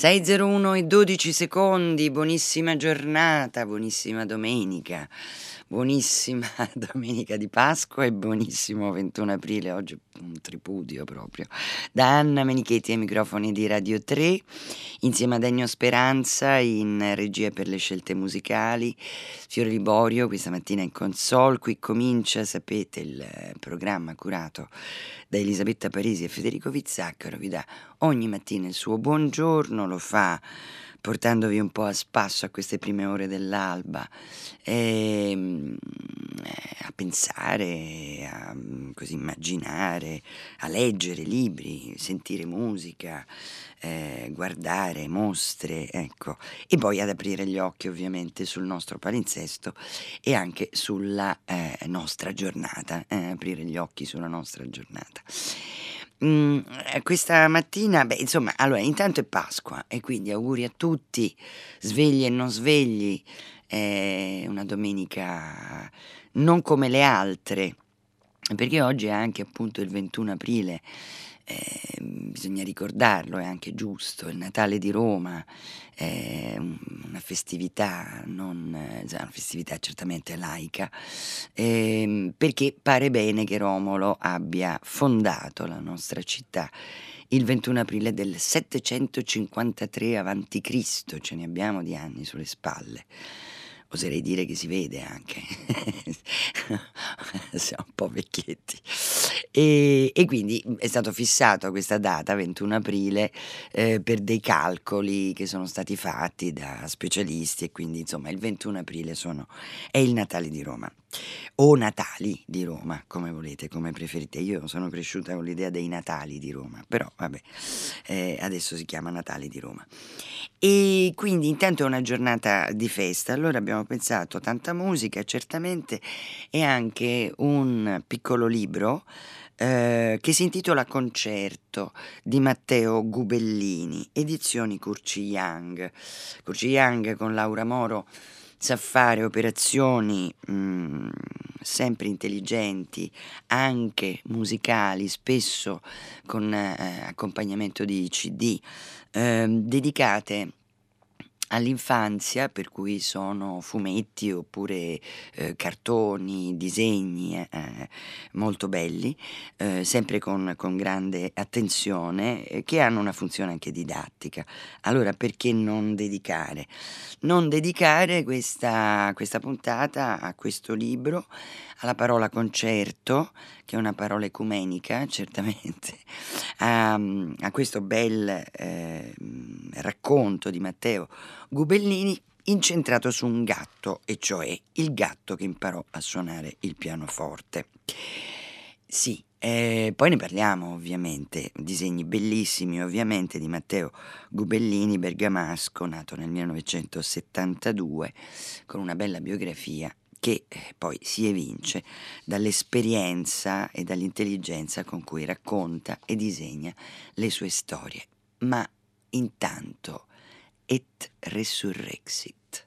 6.01 e 12 secondi, buonissima giornata, buonissima domenica, buonissima domenica di Pasqua e buonissimo 21 aprile, oggi un tripudio proprio. Da Anna Menichetti ai microfoni di Radio 3, insieme ad Ennio Speranza in regia per le scelte musicali, Fiore Liborio questa mattina in console, qui comincia, sapete, il programma curato da Elisabetta Parisi e Federico Vizzaccaro, vi dà ogni mattina il suo buongiorno, lo fa portandovi un po' a spasso a queste prime ore dell'alba, e, ehm, a pensare, a così, immaginare, a leggere libri, sentire musica, eh, guardare mostre, ecco, e poi ad aprire gli occhi ovviamente sul nostro palinsesto e anche sulla eh, nostra giornata, eh, aprire gli occhi sulla nostra giornata. Mm, eh, questa mattina, beh, insomma, allora, intanto è Pasqua e quindi auguri a tutti, svegli e non svegli, è una domenica non come le altre, perché oggi è anche appunto il 21 aprile eh, bisogna ricordarlo, è anche giusto, il Natale di Roma è una festività, non, eh, una festività certamente laica, eh, perché pare bene che Romolo abbia fondato la nostra città il 21 aprile del 753 a.C., ce ne abbiamo di anni sulle spalle oserei dire che si vede anche, siamo un po' vecchietti. E, e, quindi è stato fissato questa data, 21 aprile, eh, per dei calcoli che sono stati fatti da specialisti e quindi insomma il 21 aprile sono, è il Natale di Roma o Natali di Roma, come volete, come preferite. Io sono cresciuta con l'idea dei Natali di Roma, però vabbè, eh, adesso si chiama Natale di Roma. E quindi intanto è una giornata di festa, allora abbiamo pensato tanta musica certamente e anche un piccolo libro eh, che si intitola Concerto di Matteo Gubellini, edizioni Curci Young. Curci Young con Laura Moro sa fare operazioni mh, mm, sempre intelligenti, anche musicali, spesso con eh, accompagnamento di CD, eh, dedicate all'infanzia, per cui sono fumetti oppure eh, cartoni, disegni eh, eh molto belli, eh, sempre con, con, grande attenzione, eh, che hanno una funzione anche didattica. Allora perché non dedicare? Non dedicare questa, questa puntata a questo libro, alla parola concerto, che è una parola ecumenica, certamente, a, a questo bel eh, racconto di Matteo Gubellini incentrato su un gatto, e cioè il gatto che imparò a suonare il pianoforte. Sì, eh, poi ne parliamo ovviamente, disegni bellissimi ovviamente di Matteo Gubellini, bergamasco, nato nel 1972, con una bella biografia che eh, poi si evince dall'esperienza e dall'intelligenza con cui racconta e disegna le sue storie. Ma intanto et resurrexit.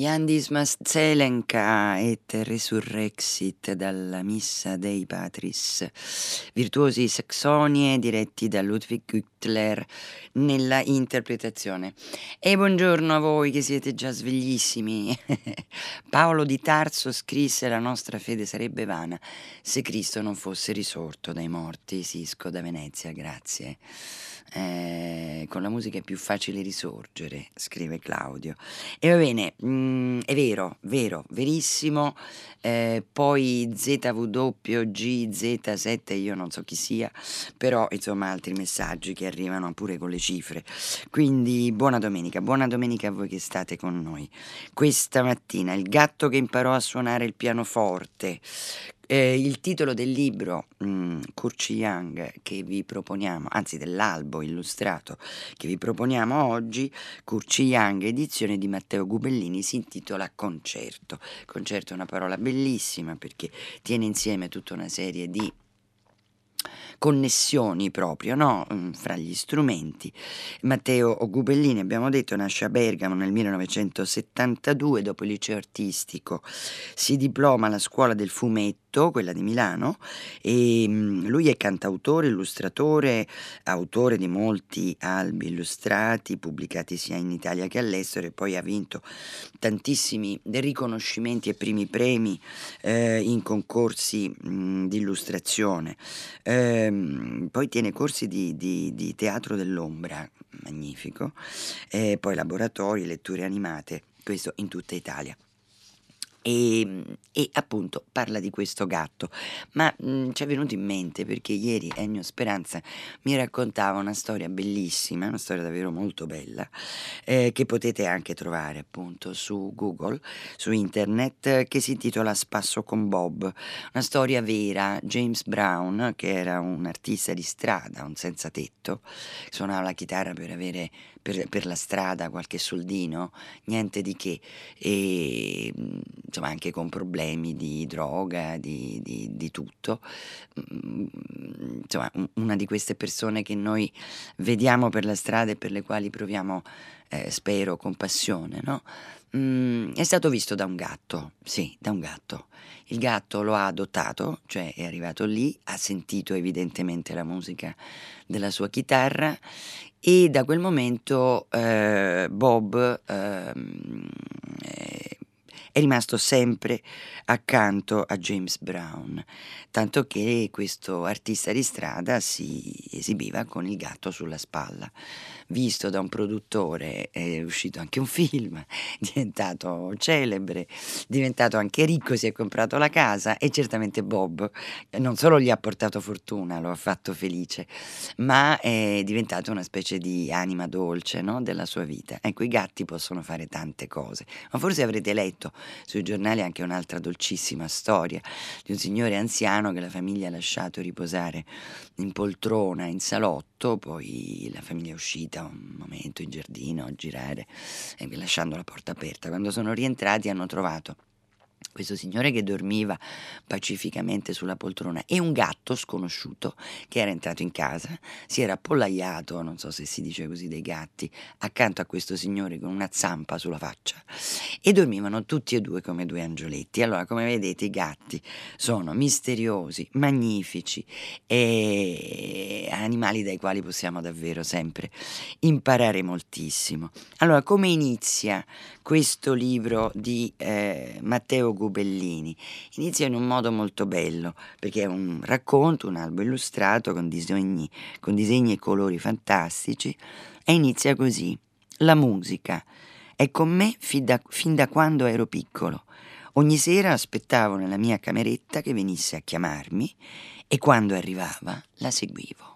Iandis Zelenka et Resurrexit dalla Missa dei Patris, virtuosi saxonie diretti da Ludwig Güttler nella interpretazione. E buongiorno a voi che siete già sveglissimi. Paolo di Tarso scrisse la nostra fede sarebbe vana se Cristo non fosse risorto dai morti. Sisco da Venezia, grazie. Eh, con la musica è più facile risorgere, scrive Claudio. E va bene, mh, mm, è vero, vero, verissimo. Eh, poi ZWGZ7, io non so chi sia, però insomma altri messaggi che arrivano pure con le cifre. Quindi buona domenica, buona domenica a voi che state con noi. Questa mattina il gatto che imparò a suonare il pianoforte eh, il titolo del libro mh, mm, Curci Young che vi proponiamo, anzi dell'albo illustrato che vi proponiamo oggi, Curci Young, edizione di Matteo Gubellini, si intitola Concerto. Concerto è una parola bellissima perché tiene insieme tutta una serie di connessioni proprio no? Mm, fra gli strumenti. Matteo Gubellini, abbiamo detto, nasce a Bergamo nel 1972, dopo il liceo artistico si diploma alla scuola del fumetto, quella di Milano, e mm, lui è cantautore, illustratore, autore di molti albi illustrati pubblicati sia in Italia che all'estero e poi ha vinto tantissimi riconoscimenti e primi premi eh, in concorsi mh, di illustrazione. Eh, Ehm, poi tiene corsi di, di, di teatro dell'ombra, magnifico, e poi laboratori, letture animate, questo in tutta Italia. E, ehm, e, appunto parla di questo gatto, ma mh, mm, ci è venuto in mente perché ieri Ennio Speranza mi raccontava una storia bellissima, una storia davvero molto bella, eh, che potete anche trovare appunto su Google, su internet, che si intitola Spasso con Bob, una storia vera, James Brown, che era un artista di strada, un senza tetto, suonava la chitarra per avere per, per la strada qualche soldino, niente di che. E, insomma anche con problemi di droga, di, di, di tutto. Mm, insomma, una di queste persone che noi vediamo per la strada e per le quali proviamo, eh, spero, compassione, no? Mm, è stato visto da un gatto, sì, da un gatto. Il gatto lo ha adottato, cioè è arrivato lì, ha sentito evidentemente la musica della sua chitarra e da quel momento eh, Bob eh, è rimasto sempre accanto a James Brown, tanto che questo artista di strada si esibiva con il gatto sulla spalla. Visto da un produttore, è uscito anche un film, diventato celebre, diventato anche ricco, si è comprato la casa e certamente Bob non solo gli ha portato fortuna, lo ha fatto felice, ma è diventato una specie di anima dolce no? della sua vita. Ecco, i gatti possono fare tante cose, ma forse avrete letto sui giornali anche un'altra dolcissima storia di un signore anziano che la famiglia ha lasciato riposare in poltrona, in salotto, poi la famiglia è uscita un momento in giardino a girare, lasciando la porta aperta. Quando sono rientrati hanno trovato questo signore che dormiva pacificamente sulla poltrona e un gatto sconosciuto che era entrato in casa, si era appollaiato, non so se si dice così dei gatti, accanto a questo signore con una zampa sulla faccia e dormivano tutti e due come due angioletti. Allora, come vedete, i gatti sono misteriosi, magnifici e animali dai quali possiamo davvero sempre imparare moltissimo. Allora, come inizia questo libro di eh, Matteo Gubellini. Inizia in un modo molto bello, perché è un racconto, un albo illustrato con disegni, con disegni e colori fantastici, e inizia così. La musica è con me fin da, fin da quando ero piccolo. Ogni sera aspettavo nella mia cameretta che venisse a chiamarmi e quando arrivava la seguivo.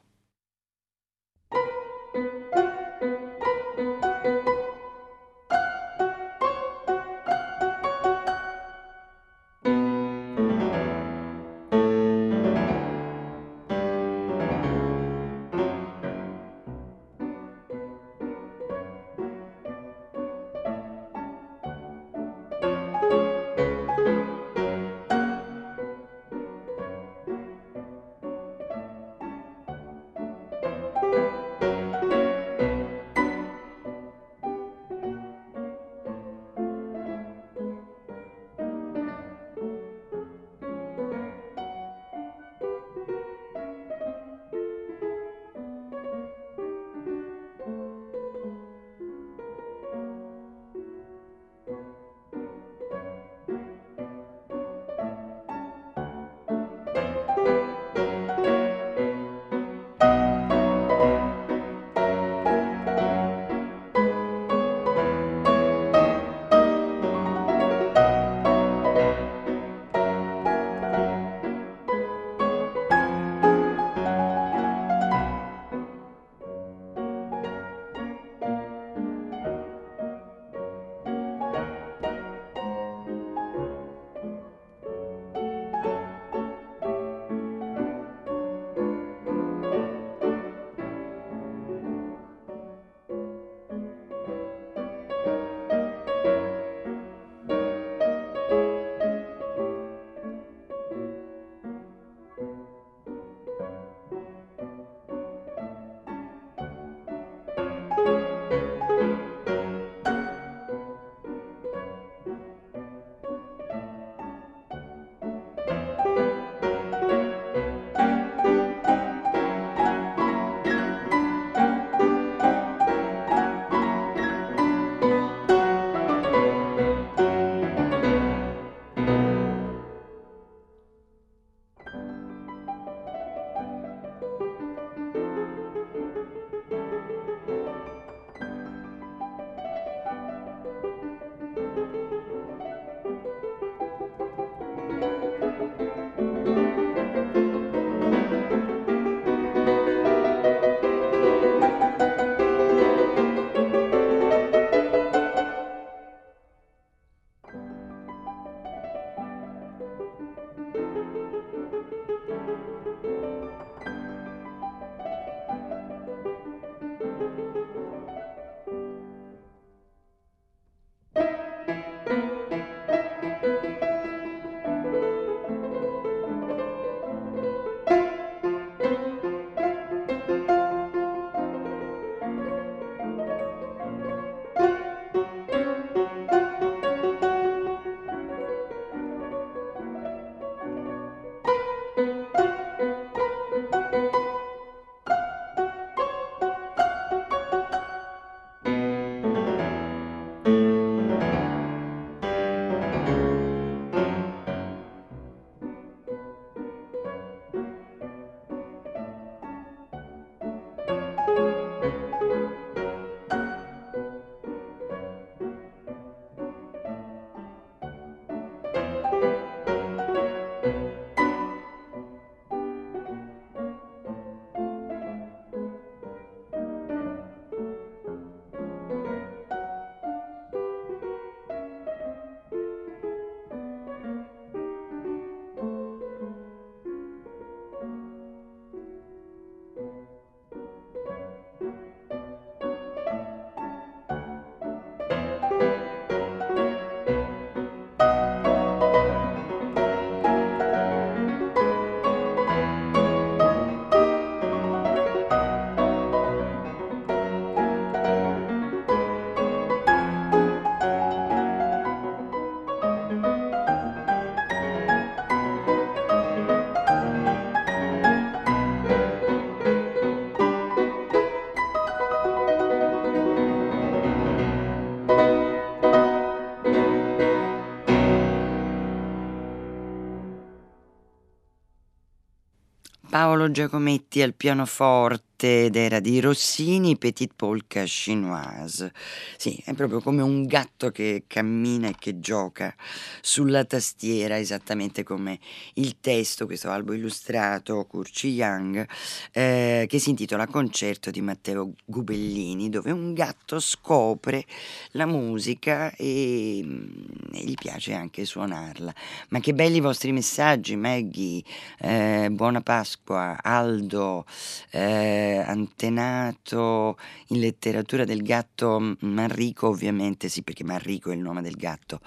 Paolo Giacometti al pianoforte ed era di Rossini, Petit Polka Chinoise. Sì, è proprio come un gatto che cammina e che gioca sulla tastiera, esattamente come il testo, questo albo illustrato, Curci Young, eh, che si intitola Concerto di Matteo Gubellini, dove un gatto scopre la musica e, e gli piace anche suonarla. Ma che belli i vostri messaggi, Maggie, eh, buona Pasqua, Aldo. Eh, antenato in letteratura del gatto Manrico, ovviamente sì, perché Manrico è il nome del gatto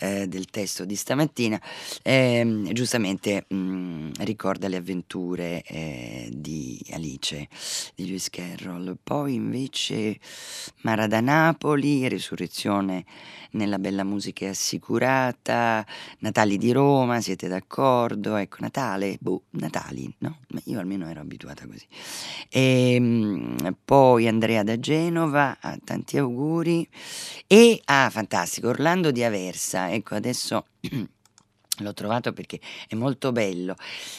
eh, del testo di stamattina, eh, giustamente mh, ricorda le avventure eh, di Alice, di Lewis Carroll. Poi invece Mara da Napoli, Resurrezione nella bella musica assicurata, Natali di Roma, siete d'accordo? Ecco, Natale, boh, Natali, no? Io almeno ero abituata così. E, ehm, poi Andrea da Genova, tanti auguri. E, ah, fantastico, Orlando di Aversa, ecco, adesso... L'ho trovato perché è molto bello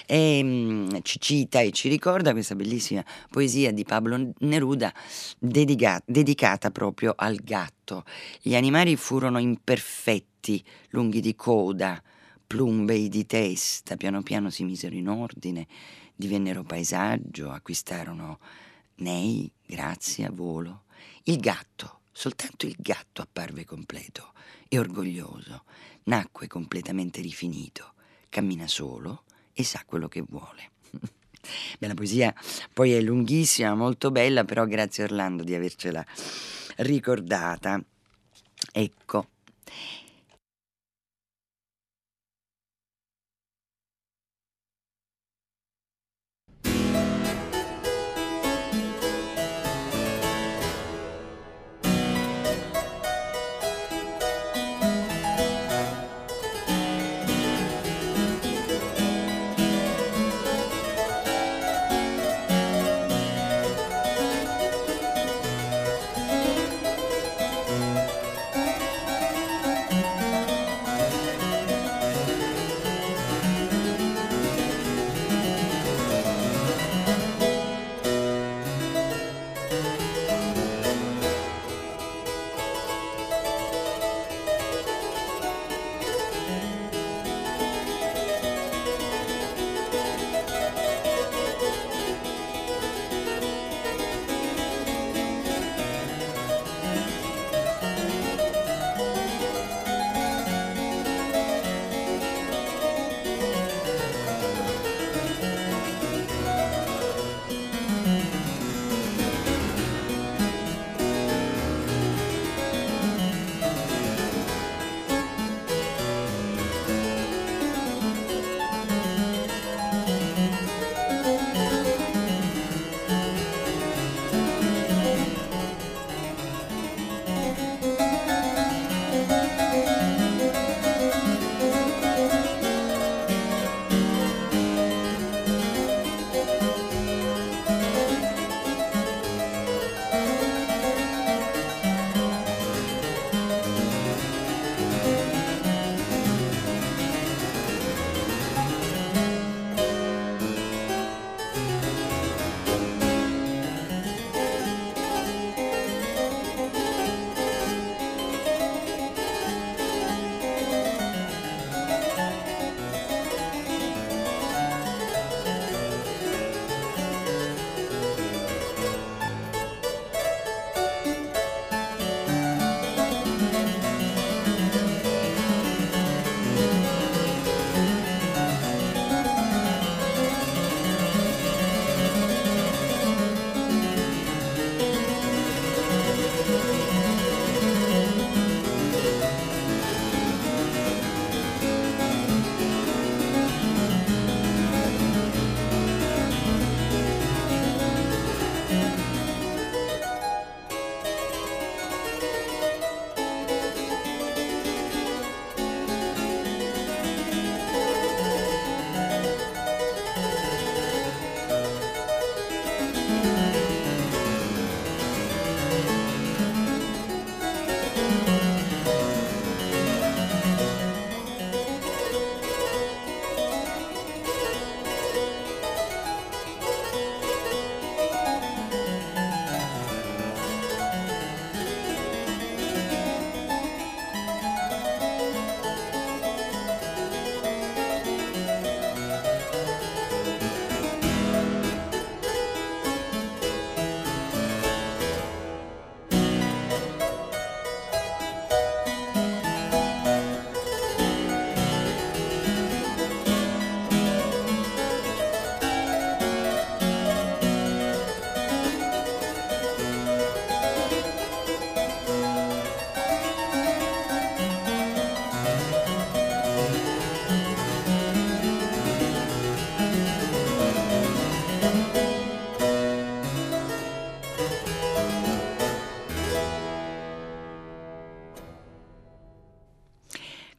e um, ci cita e ci ricorda questa bellissima poesia di Pablo Neruda dedica- dedicata proprio al gatto. Gli animali furono imperfetti, lunghi di coda, plumbei di testa, piano piano si misero in ordine, divennero paesaggio, acquistarono nei, grazie a volo. Il gatto, soltanto il gatto apparve completo e orgoglioso nacque completamente rifinito, cammina solo e sa quello che vuole. Beh, la poesia poi è lunghissima, molto bella, però grazie Orlando di avercela ricordata. Ecco.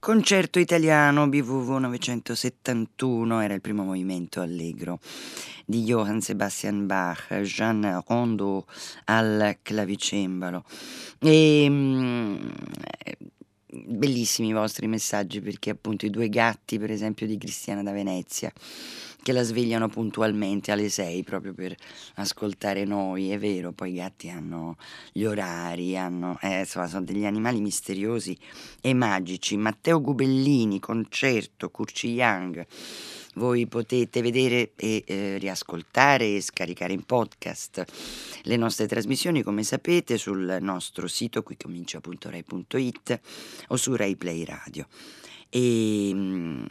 Concerto italiano BWV 971 era il primo movimento allegro di Johann Sebastian Bach, Jean Rondeau al clavicembalo. E, mm, bellissimi i vostri messaggi perché appunto i due gatti per esempio di Cristiana da Venezia che la svegliano puntualmente alle 6 proprio per ascoltare noi, è vero, poi i gatti hanno gli orari, hanno, eh, insomma sono degli animali misteriosi e magici. Matteo Gubellini, concerto, Curci Young, voi potete vedere e eh, riascoltare e scaricare in podcast le nostre trasmissioni, come sapete, sul nostro sito qui comincia.rai.it o su Rai Play Radio. E, mm,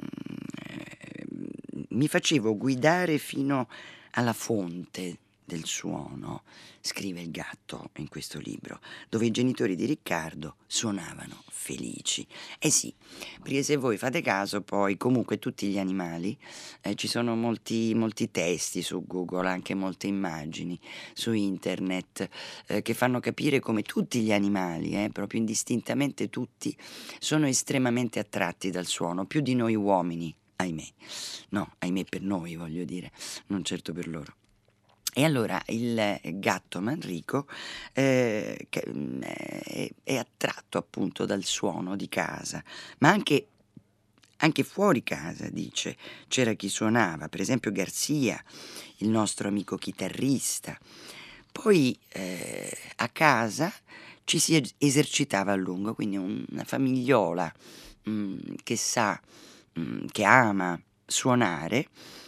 mi facevo guidare fino alla fonte del suono, scrive il gatto in questo libro, dove i genitori di Riccardo suonavano felici. Eh sì, perché se voi fate caso, poi comunque tutti gli animali, eh, ci sono molti, molti, testi su Google, anche molte immagini su internet, eh, che fanno capire come tutti gli animali, eh, proprio indistintamente tutti, sono estremamente attratti dal suono, più di noi uomini ahimè. No, ahimè per noi, voglio dire, non certo per loro. E allora il gatto Manrico eh, mm, è, è, attratto appunto dal suono di casa, ma anche, anche, fuori casa, dice, c'era chi suonava, per esempio Garzia, il nostro amico chitarrista. Poi eh, a casa ci si esercitava a lungo, quindi una famigliola mh, mm, che sa Mm, che ama suonare,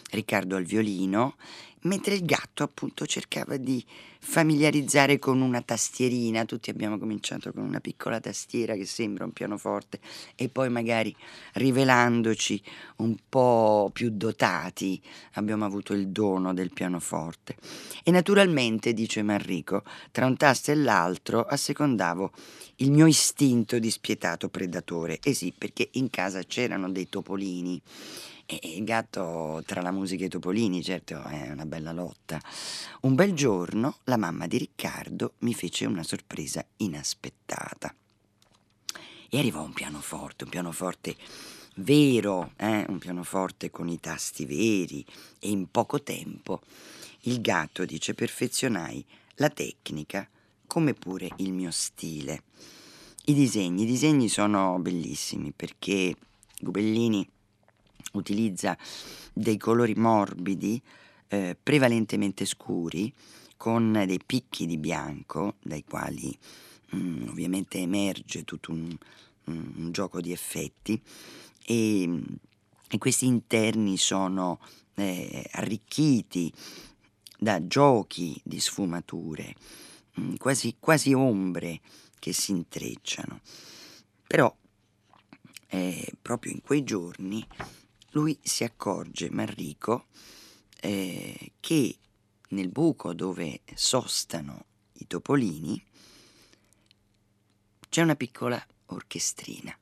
Riccardo al violino, mentre il gatto appunto cercava di familiarizzare con una tastierina, tutti abbiamo cominciato con una piccola tastiera che sembra un pianoforte e poi magari rivelandoci un po' più dotati abbiamo avuto il dono del pianoforte. E naturalmente, dice Manrico, tra un tasto e l'altro assecondavo il mio istinto di spietato predatore. E sì, perché in casa c'erano dei topolini e il gatto tra la musica e i topolini, certo, è una bella lotta. Un bel giorno la mamma di Riccardo mi fece una sorpresa inaspettata. E arrivò un pianoforte, un pianoforte vero, eh? un pianoforte con i tasti veri e in poco tempo il gatto, dice, perfezionai la tecnica come pure il mio stile. I disegni, i disegni sono bellissimi perché Gubellini utilizza dei colori morbidi, eh, prevalentemente scuri, con dei picchi di bianco, dai quali mm, ovviamente emerge tutto un, un, gioco di effetti, e, e questi interni sono eh, arricchiti da giochi di sfumature, mm, quasi, quasi ombre che si intrecciano. Però eh, proprio in quei giorni lui si accorge, Manrico, eh, che nel buco dove sostano i topolini c'è una piccola orchestrina.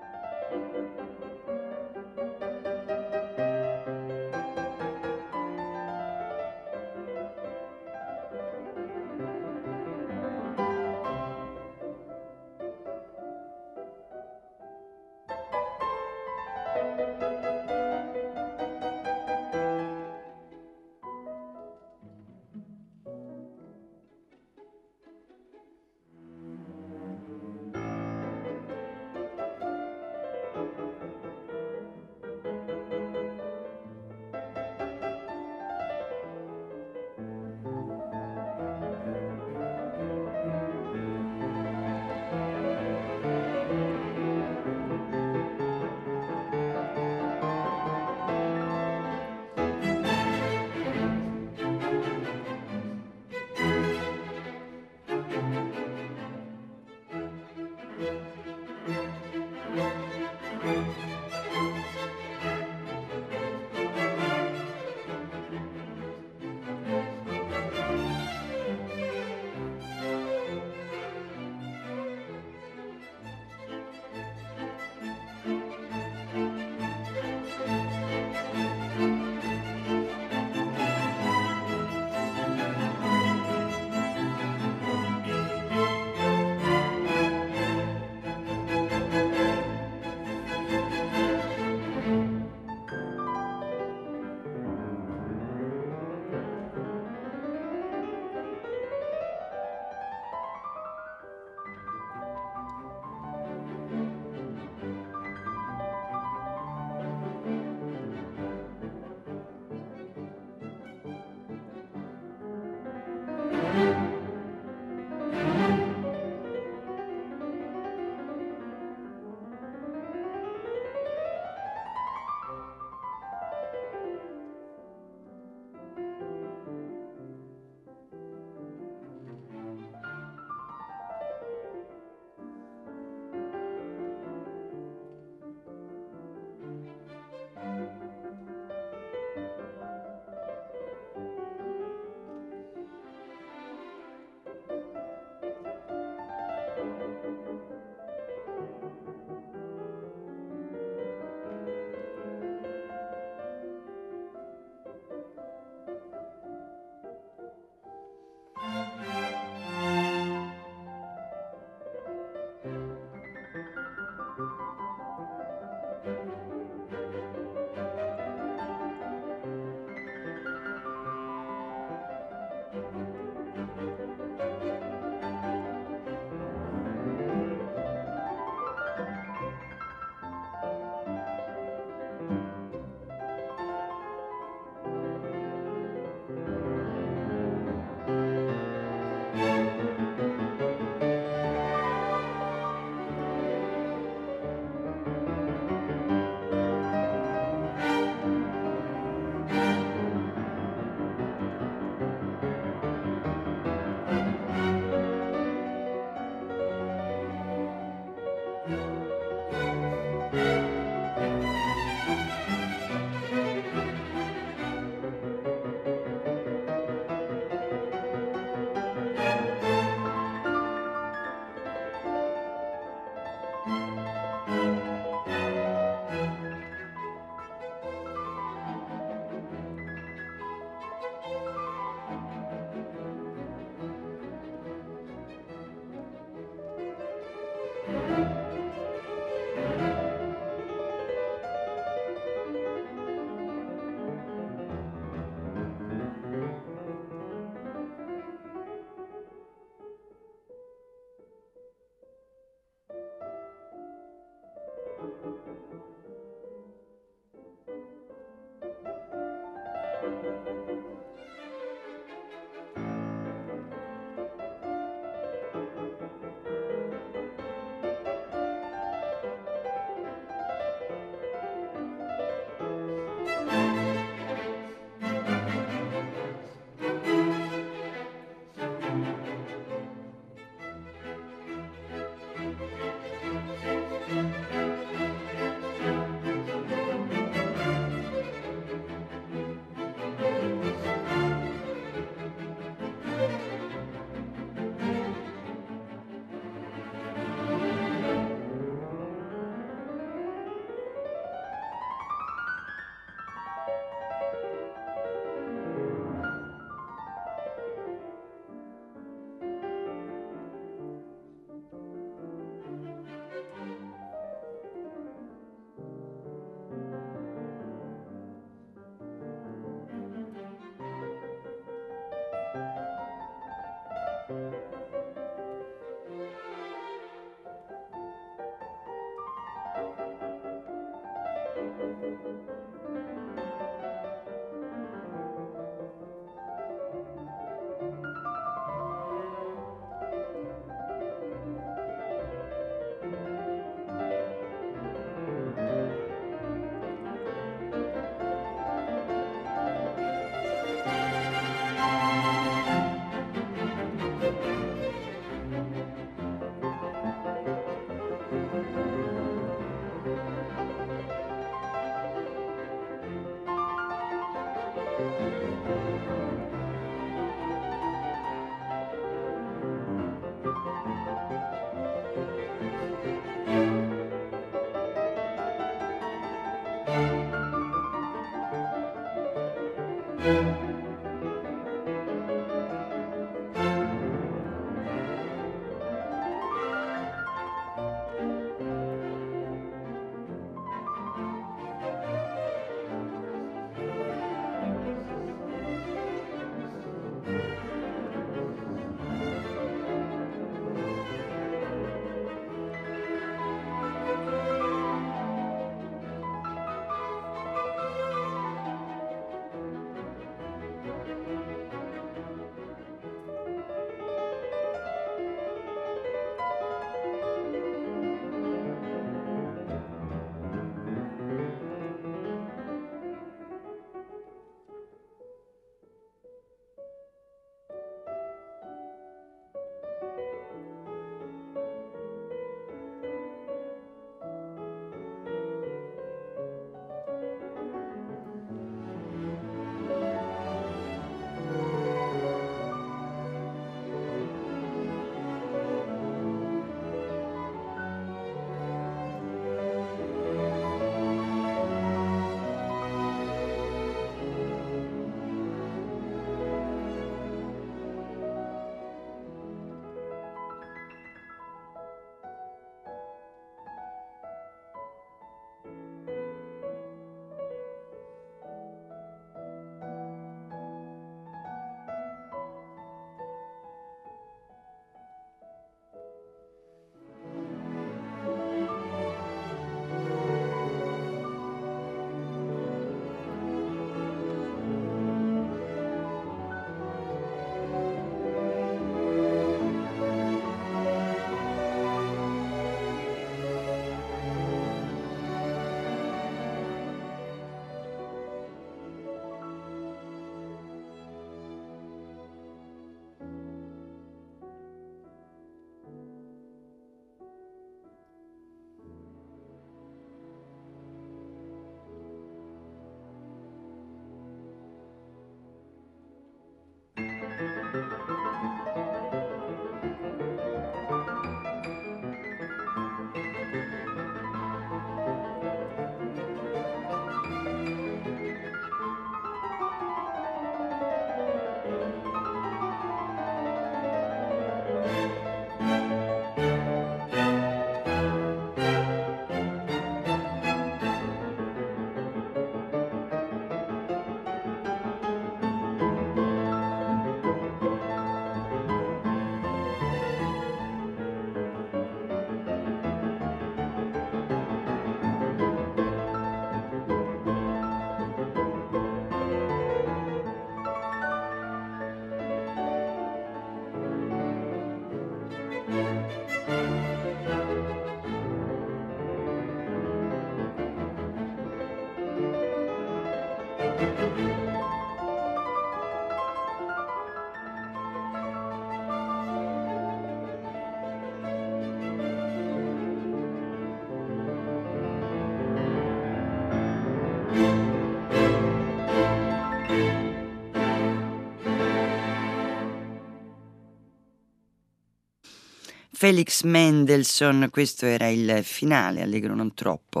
Felix Mendelssohn, questo era il finale, allegro non troppo,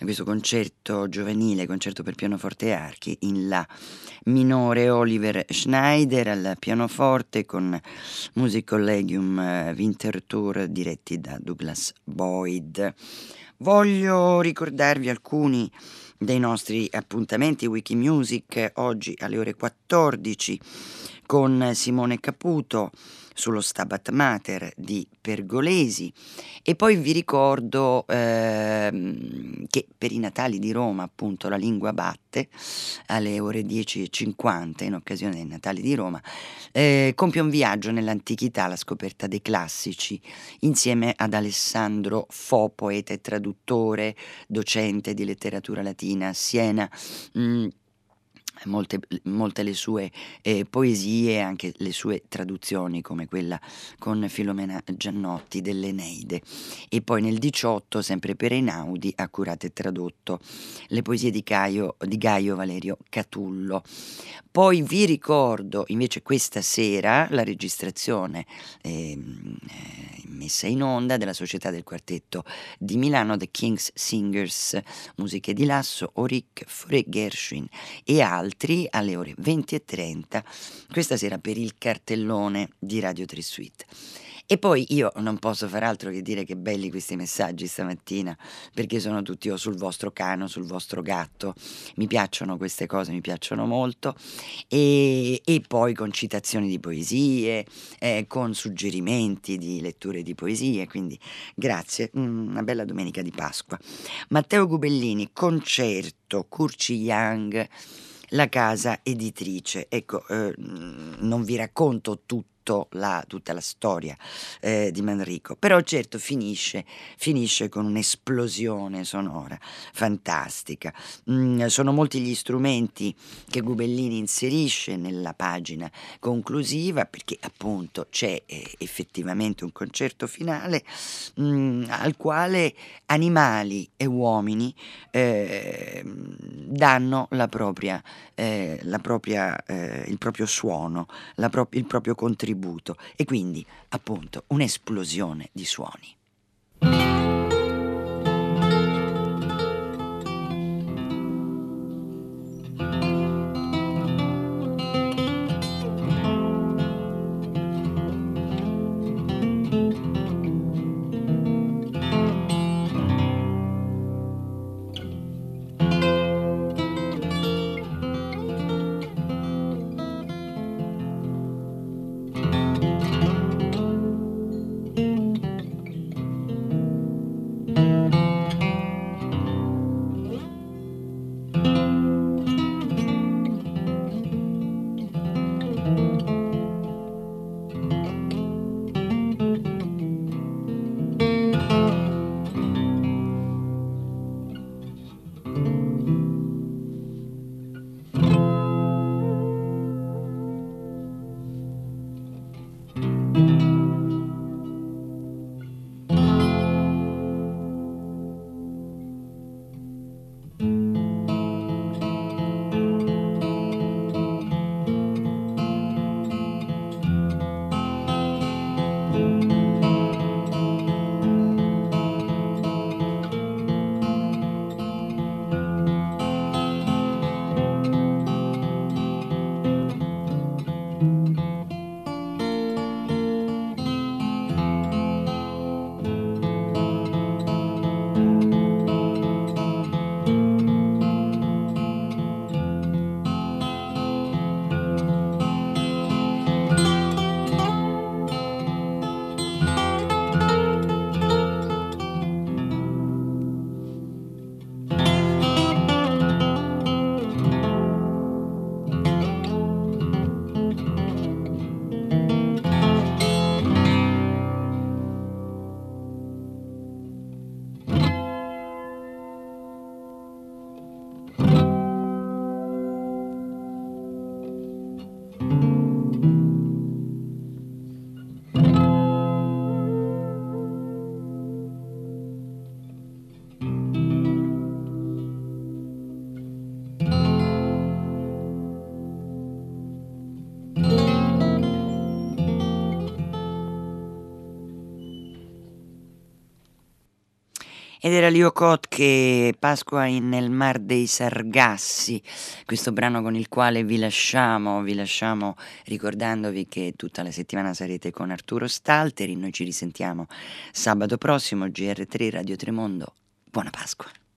a questo concerto giovanile, concerto per pianoforte e archi, in La minore Oliver Schneider al pianoforte con Music Collegium eh, Winter Tour diretti da Douglas Boyd. Voglio ricordarvi alcuni dei nostri appuntamenti Wikimusic oggi alle ore 14 con Simone Caputo sullo Stabat Mater di Pergolesi e poi vi ricordo ehm, che per i Natali di Roma appunto la lingua batte alle ore 10.50 in occasione dei Natali di Roma eh, compie un viaggio nell'antichità alla scoperta dei classici insieme ad Alessandro Fo, poeta e traduttore, docente di letteratura latina a Siena. Mm, molte, molte le sue eh, poesie, anche le sue traduzioni come quella con Filomena Giannotti dell'Eneide e poi nel 18 sempre per Einaudi ha curato e tradotto le poesie di, Caio, di Gaio Valerio Catullo. Poi vi ricordo invece questa sera la registrazione eh, messa in onda della Società del Quartetto di Milano, The King's Singers, musiche di Lasso, Oric, Fure Gershwin e altri alle ore 20.30 questa sera per il cartellone di Radio 3 Suite. E poi io non posso fare altro che dire che belli questi messaggi stamattina, perché sono tutti o sul vostro cano, sul vostro gatto. Mi piacciono queste cose, mi piacciono molto. E, e poi con citazioni di poesie, eh, con suggerimenti di letture di poesie. Quindi grazie, mm, una bella domenica di Pasqua. Matteo Gubellini, concerto, Curci Young la casa editrice. Ecco, eh, non vi racconto tutto la, tutta la storia eh, di Manrico, però certo finisce, finisce con un'esplosione sonora fantastica. Mm, sono molti gli strumenti che Gubellini inserisce nella pagina conclusiva perché appunto c'è eh, effettivamente un concerto finale mm, al quale animali e uomini eh, danno la propria, eh, la propria, eh, il proprio suono, pro- il proprio contributo tributo e quindi appunto un'esplosione di suoni. Ed era Leo Cot che Pasqua nel Mar dei Sargassi, questo brano con il quale vi lasciamo, vi lasciamo ricordandovi che tutta la settimana sarete con Arturo Stalteri, noi ci risentiamo sabato prossimo, GR3 Radio Tremondo. Buona Pasqua.